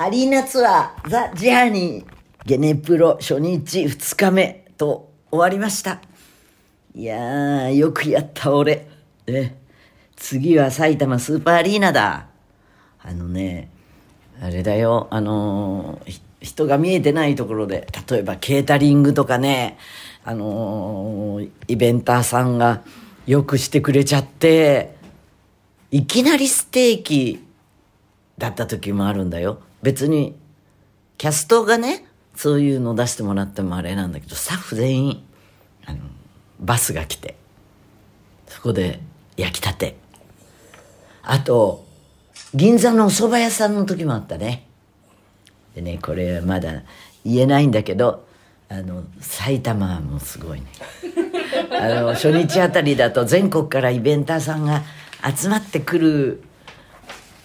アリーナツアーザ・ジャーニーゲネプロ初日2日目と終わりました。いやー、よくやった俺。ね、次は埼玉スーパーアリーナだ。あのね、あれだよ、あのー人が見えてないところで、例えばケータリングとかね、あのーイベンターさんがよくしてくれちゃって、いきなりステーキだった時もあるんだよ。別に、キャストがね、そういうの出してもらってもあれなんだけど、スタッフ全員、あの、バスが来て、そこで焼きたて。あと、銀座のお蕎麦屋さんの時もあったね。でね、これはまだ言えないんだけど、あの、埼玉もすごいね。あの、初日あたりだと全国からイベンターさんが集まってくる、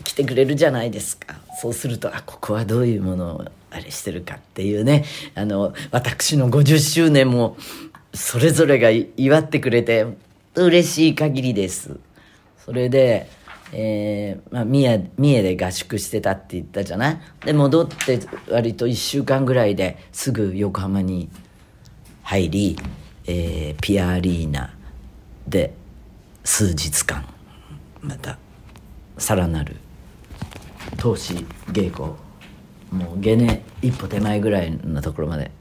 来てくれるじゃないですか。そうすると、あ、ここはどういうものをあれしてるかっていうね、あの、私の50周年も、それぞれが祝ってくれて、嬉しい限りです。それで、えー、まあ、三重、三重で合宿してたって言ったじゃない？で、戻って割と1週間ぐらいですぐ横浜に入り、えー、ピアアリーナで数日間、また、さらなる投資稽古、もうゲネ一歩手前ぐらいのところまで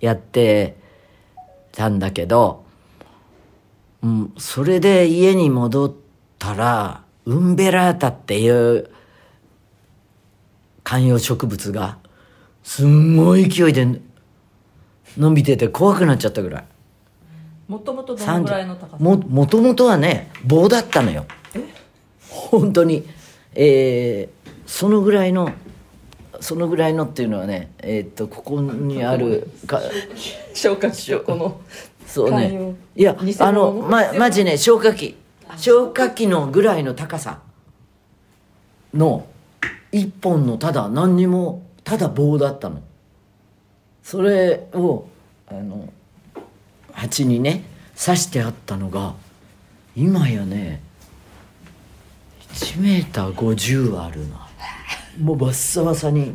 やってたんだけど、うん、それで家に戻ったら、ウンベラータっていう観葉植物が、すんごい勢いで伸びてて怖くなっちゃったぐらい。もともとどのぐらいの高さ？も、もともとはね、棒だったのよ。本当に。えー、そのぐらいの、そのぐらいのっていうのはね、えーっと、ここにあるか、消化器とこのそうね。いやあの、ま、マジね、消火器。消火器のぐらいの高さの一本のただ何にも、ただ棒だったの。それを、あの、鉢にね、刺してあったのが、今やね、1メーター50はあるな。もうバッサバサに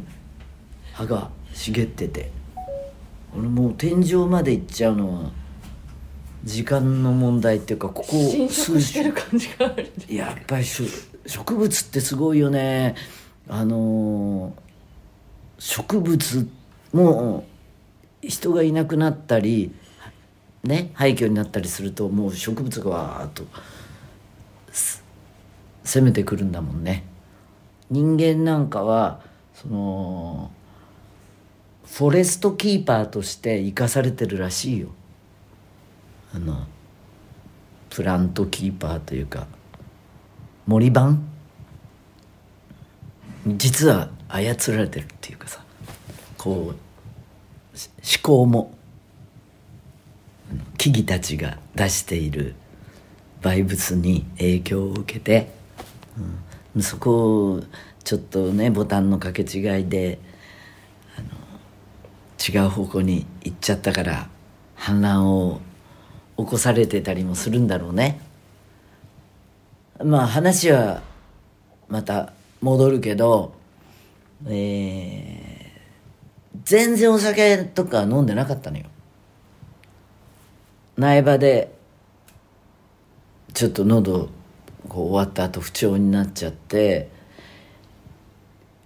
葉が茂ってて。俺もう天井まで行っちゃうのは時間の問題っていうかここ侵食してる感じがあるい？ややっぱり植物ってすごいよねあのー植物も人がいなくなったりね廃墟になったりするともう植物がわーっとす攻めてくるんだもんね。人間なんかはそのフォレストキーパーとして生かされてるらしいよ。あのプラントキーパーというか森番？実は操られてるっていうかさこう思考も木々たちが出しているバイブスに影響を受けて、うん、そこをちょっとねボタンの掛け違いで違う方向に行っちゃったから反乱を起こされてたりもするんだろうね。まあ話はまた戻るけどえー、全然お酒とか飲んでなかったのよ。苗場でちょっと喉こう終わった後不調になっちゃって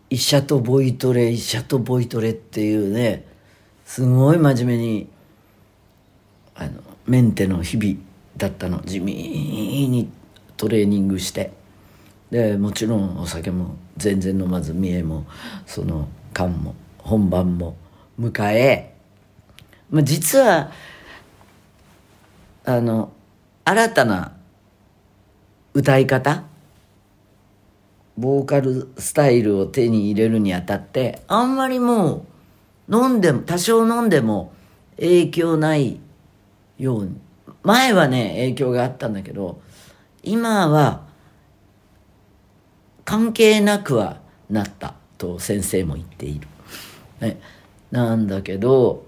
医者とボイトレ医者とボイトレっていうねすごい真面目にあのメンテの日々だったの。地味にトレーニングして。でもちろんお酒も全然飲まず三重もその間も本番も迎え、まあ、実はあの新たな歌い方？ボーカルスタイルを手に入れるにあたってあんまりもう飲んでも多少飲んでも影響ないように前はね影響があったんだけど今は関係なくはなったと先生も言っている。ね、なんだけど、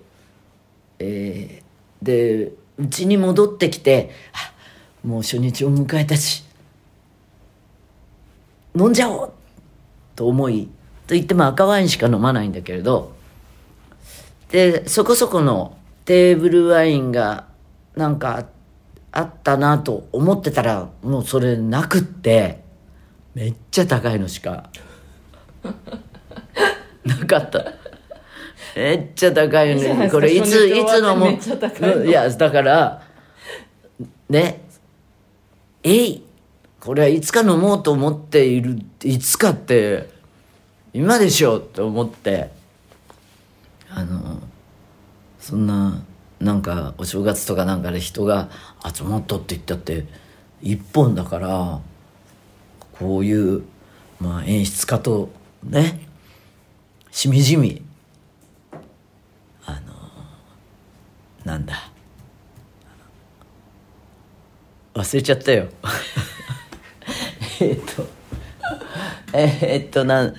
えーでうちに戻ってきてもう初日を迎えたし飲んじゃおう！と思いと言っても赤ワインしか飲まないんだけれど。でそこそこのテーブルワインがなんかあったなと思ってたらもうそれなくって。めっちゃ高いのしか。なかった。めっちゃ高いのにこれいついつの。もいやだからね。えいこれはいつか飲もうと思っているいつかって今でしょって思ってあのそんななんかお正月とかなんかで人が集まったって言ったって一本だからこういう、まあ、演出家とねしみじみあのなんだ。忘れちゃったよ。えっとえーっと なん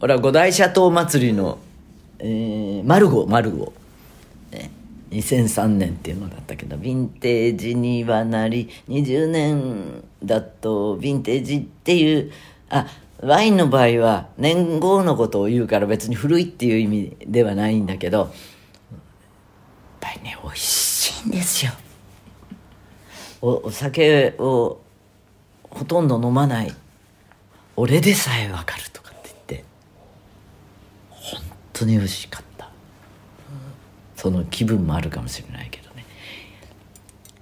ほら五大社島祭りの、えー、マルゴマルゴ、ね、2003年っていうのだったけどヴィンテージにはなり20年だとヴィンテージっていうあワインの場合は年号のことを言うから別に古いっていう意味ではないんだけどやっぱりね美味しいんですよ。おお酒をほとんど飲まない。俺でさえわかるとかって言って本当に美味しかった、その気分もあるかもしれないけどね。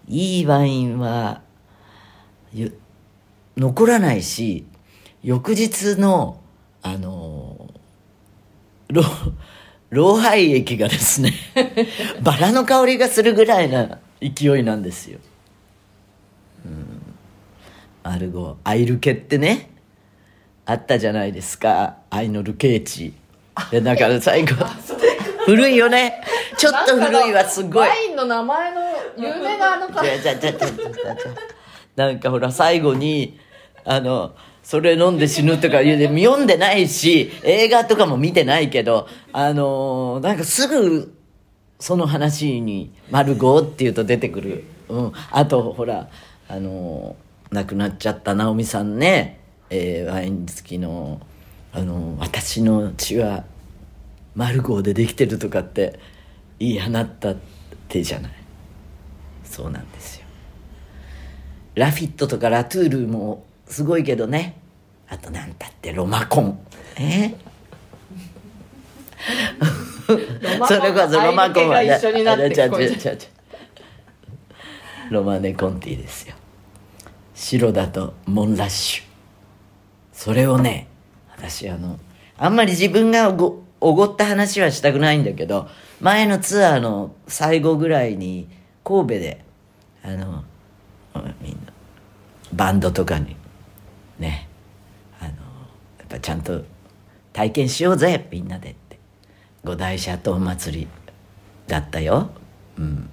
いいワインは残らないし翌日のあの老老廃液がですね バラの香りがするぐらいな勢いなんですよ。アルゴアイルケってねあったじゃないですか。愛のルケーチ。でだから最後古いよね。ちょっと古いわすごい。ワインの名前の有名なあのかじゃじゃじゃじゃじゃじゃなんかほら最後にあのそれ飲んで死ぬとか言うで読んでないし映画とかも見てないけどあのなんかすぐその話に「丸五」っていうと出てくる、うん、あとほらあの亡くなっちゃった直美さんね、えーワイン好きのあの私の血は丸五でできてるとかって言い放ったってじゃない。そうなんですよ。ラフィットとかラトゥールもすごいけどね。あとなんたってロマコン。え？それこそロマコンはアイルケが一緒になって聞こえてちゃうちゃうちゃう。ロマネコンティですよ白だとモンラッシュ。それをね私あのあんまり自分がおごった話はしたくないんだけど前のツアーの最後ぐらいに神戸であのみんなバンドとかにねあのやっぱちゃんと体験しようぜみんなでって。五大社とお祭りだったよ。うん。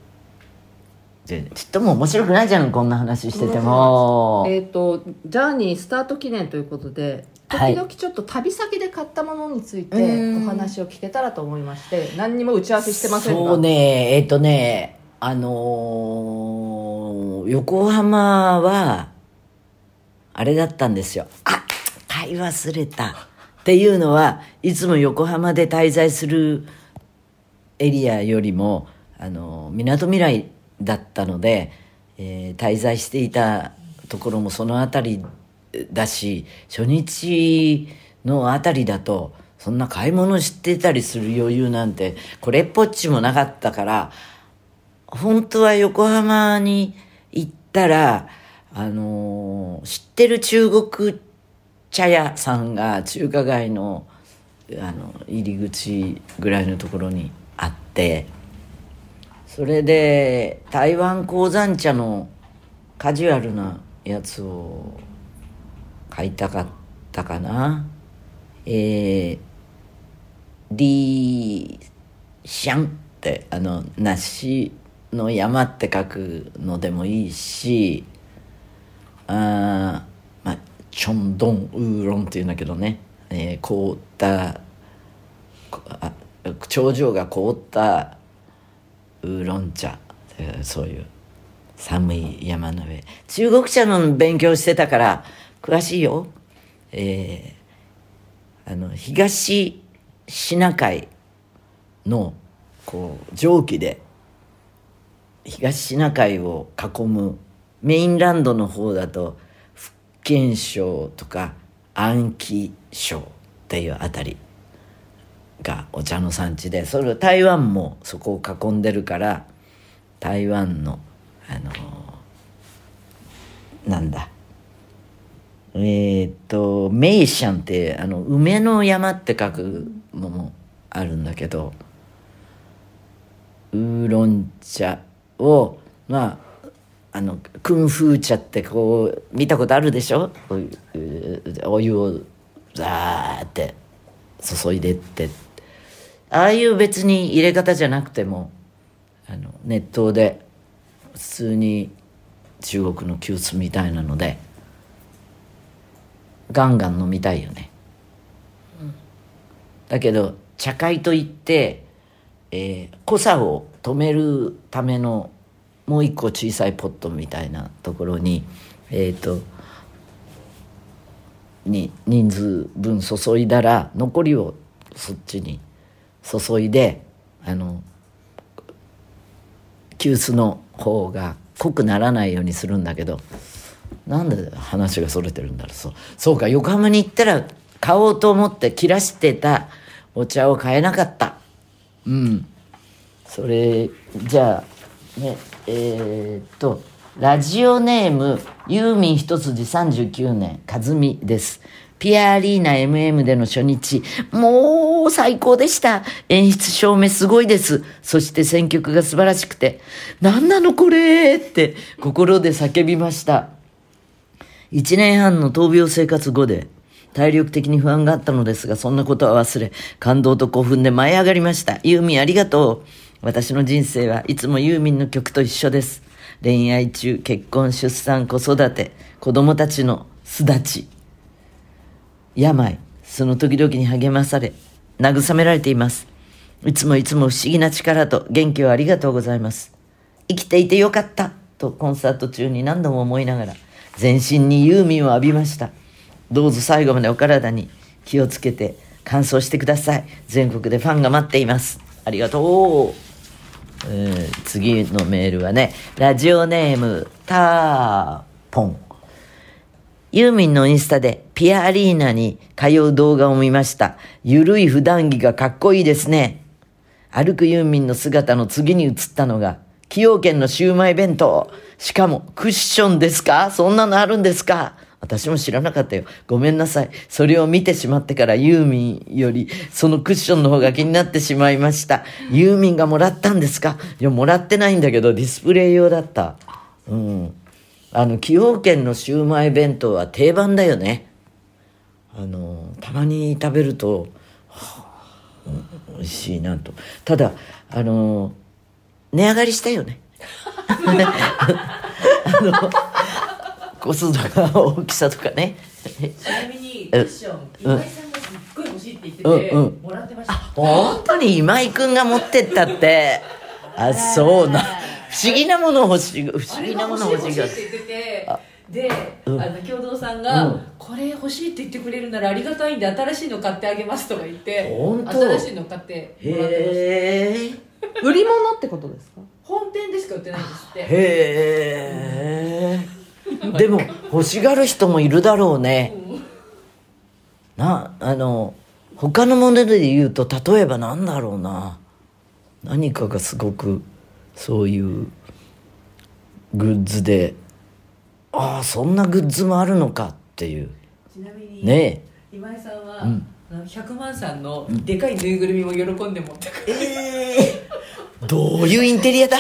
でちっとも面白くないじゃんこんな話してても。えっ、とジャーニースタート記念ということではい。時々ちょっと旅先で買ったものについてうん。お話を聞けたらと思いまして何にも打ち合わせしてませんが。そうねえっ、とねあのー横浜はあれだったんですよ。あ買い忘れたっていうのはいつも横浜で滞在するエリアよりもあのみなとみらいだったので、えー滞在していたところもその辺りだし初日の辺りだとそんな買い物してたりする余裕なんてこれっぽっちもなかったから本当は横浜に行ったらあのー知ってる中国茶屋さんが中華街のあの入り口ぐらいのところにあってそれで台湾鉱山茶のカジュアルなやつを買いたかったかな。えー、リーシャンってあの梨の山って書くのでもいいしあまあチョンドンウーロンっていうんだけどね、えー凍った頂上が凍ったウーロン茶そういう寒い山の上。中国茶の勉強してたから詳しいよ。えーあの東シナ海のこう蒸気で東シナ海を囲むメインランドの方だと福建省とか安徽省っていうあたり。がお茶の産地でそれ台湾もそこを囲んでるから台湾のあのなんだ。えーっとメイシャンってあの梅の山って書くのもあるんだけどウーロン茶をまああのクンフー茶ってこう見たことあるでしょ？おお湯をザーって注いでってああいう別に入れ方じゃなくてもあの熱湯で普通に中国の急須みたいなのでガンガン飲みたいよね、だけど茶会といって、えー濃さを止めるためのもう一個小さいポットみたいなところにえっ、とに人数分注いだら残りをそっちに注いであの急須の方が濃くならないようにするんだけどなんで話がそれてるんだろう。そうそうか横浜に行ったら買おうと思って切らしてたお茶を買えなかった。うん。それじゃあねえーっとラジオネームユーミン一筋39年和美です。ピアアリーナ MM での初日、もう最高でした。演出照明すごいです。そして選曲が素晴らしくて、なんなのこれって心で叫びました。一年半の闘病生活後で、体力的に不安があったのですが、そんなことは忘れ、感動と興奮で舞い上がりました。ユーミンありがとう。私の人生はいつもユーミンの曲と一緒です。恋愛中、結婚、出産、子育て、子供たちの巣立ち、病、その時々に励まされ、慰められています。いつもいつも不思議な力と元気をありがとうございます。生きていてよかったとコンサート中に何度も思いながら、全身にユーミンを浴びました。どうぞ最後までお体に気をつけて乾燥してください。全国でファンが待っています。ありがとう。えー次のメールはね、ラジオネーム、ターポン。ユーミンのインスタでピアアリーナに通う動画を見ました。ゆるい普段着がかっこいいですね。歩くユーミンの姿の次に映ったのが、崎陽軒のシウマイ弁当。しかも、クッションですか？そんなのあるんですか？私も知らなかったよ。ごめんなさい。それを見てしまってからユーミンより、そのクッションの方が気になってしまいました。ユーミンがもらったんですか？いや、もらってないんだけど、ディスプレイ用だった。うん。あの、崎陽軒のシウマイ弁当は定番だよね。あの、たまに食べると、はあうん美味しいなと。ただ、あの、値上がりしたよね。あの、コストが大きさとかね。ちなみにクッション今井さんがすっごい欲しいって言ってて、うんうんもらってました本当に今井くんが持ってったって。あ、そうな。不思議なもの欲しい。不思議なもの欲しいって言っててで、あの共同さんが、うんこれ欲しいって言ってくれるならありがたいんで新しいの買ってあげますとか言って新しいの買ってもらってま。売り物ってことですか？本店でしか？売ってないんですってへえ。でも、欲しがる人もいるだろうね。な、あの、他のもので言うと、例えばなんだろうな。何かがすごく、そういう、グッズで、ああ、そんなグッズもあるのかっていう。ちなみに、ね今井さんは、うん。あの100万さんのでかいぬいぐるみも喜んで持ってく。るえ。えー、どういうインテリアだ？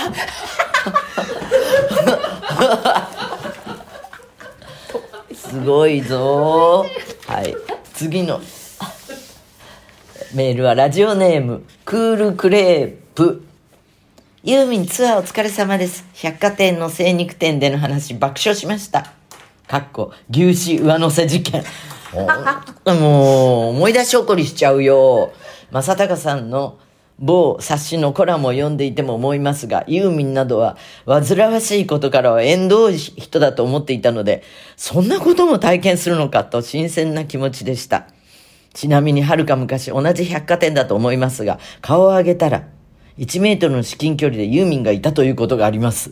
すごいぞ。ーはい。次の。メールはラジオネームクールクレープユーミンツアーお疲れ様です。百貨店の精肉店での話爆笑しました。かっこ牛脂上乗せ事件。お。もう思い出し起こりしちゃうよ。正隆さんの某冊子のコラムを読んでいても思いますが、ユーミンなどは煩わしいことからは縁遠い人だと思っていたので、そんなことも体験するのかと新鮮な気持ちでした。ちなみにはるか昔同じ百貨店だと思いますが、顔を上げたら1メートルの至近距離でユーミンがいたということがあります。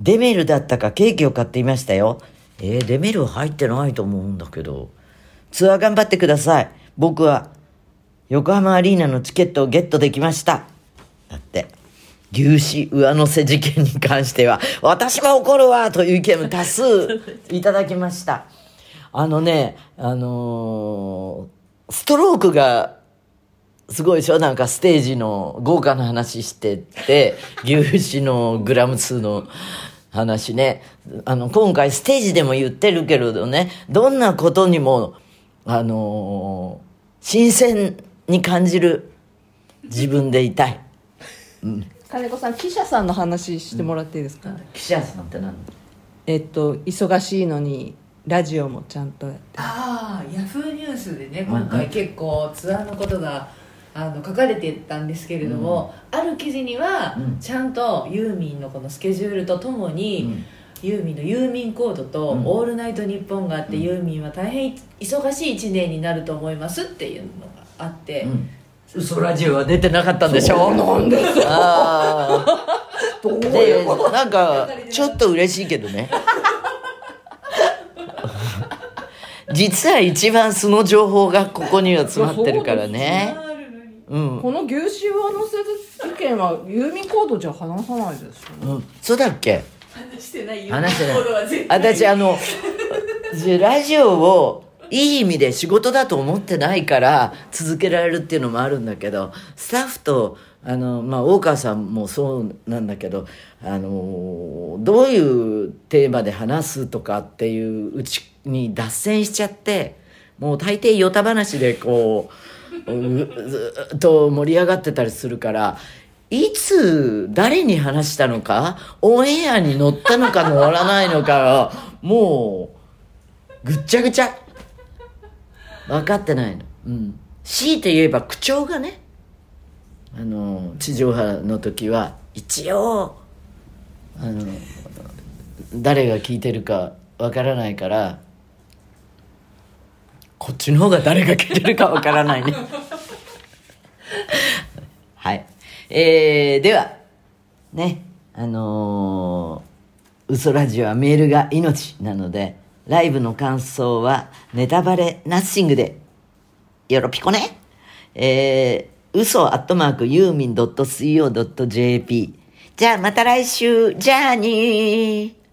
デメルだったかケーキを買っていましたよ。えー、デメル入ってないと思うんだけど。ツアー頑張ってください。僕は横浜アリーナのチケットをゲットできました。だって。牛脂上乗せ事件に関しては、私も怒るわという意見も多数いただきました。あのね、あのーストロークがすごいでしょ？なんかステージの豪華な話してて、牛脂のグラム数の話ね。あの、今回ステージでも言ってるけれどね、どんなことにも、あのー新鮮に感じる自分でいたい。金子さん記者さんの話してもらっていいですか、記者さんって何？えっと忙しいのにラジオもちゃんとやって。ああヤフーニュースでね今回結構ツアーのことがあの書かれてたんですけれども、ある記事にはうんちゃんとユーミンのこのスケジュールとともに、ユーミンのユーミンコードとうん「オールナイトニッポン」があって、ユーミンは大変忙しい1年になると思いますっていうのがあって、うん。嘘ラジオは出てなかったんでしょ？そうなんですよ。ああ。で、なんか、ちょっと嬉しいけどね。実は一番その情報がここには詰まってるからね。うん。この牛脂上乗せ事件は郵便コードじゃ話さないですよね。うん。そうだっけ？話してないユーミン話してない。コードは絶対。私あのラジオをいい意味で仕事だと思ってないから続けられるっていうのもあるんだけどスタッフとあのまあ大川さんもそうなんだけどあのどういうテーマで話すとかっていううちに脱線しちゃってもう大抵ヨタ話でこううずっと盛り上がってたりするからいつ誰に話したのかオンエアに乗ったのか乗らないのかもうぐっちゃぐちゃ。分かってないの。うん。強いて言えば口調がねあの地上波の時は一応あの誰が聞いてるかわからないからこっちの方が誰が聞いてるかわからないね。はい。えー、ではねあのー、嘘ラジオはメールが命なのでライブの感想はネタバレナッシングでよろぴこね。えー、嘘アットマークユーミン .co.jp じゃあまた来週。じゃあにー。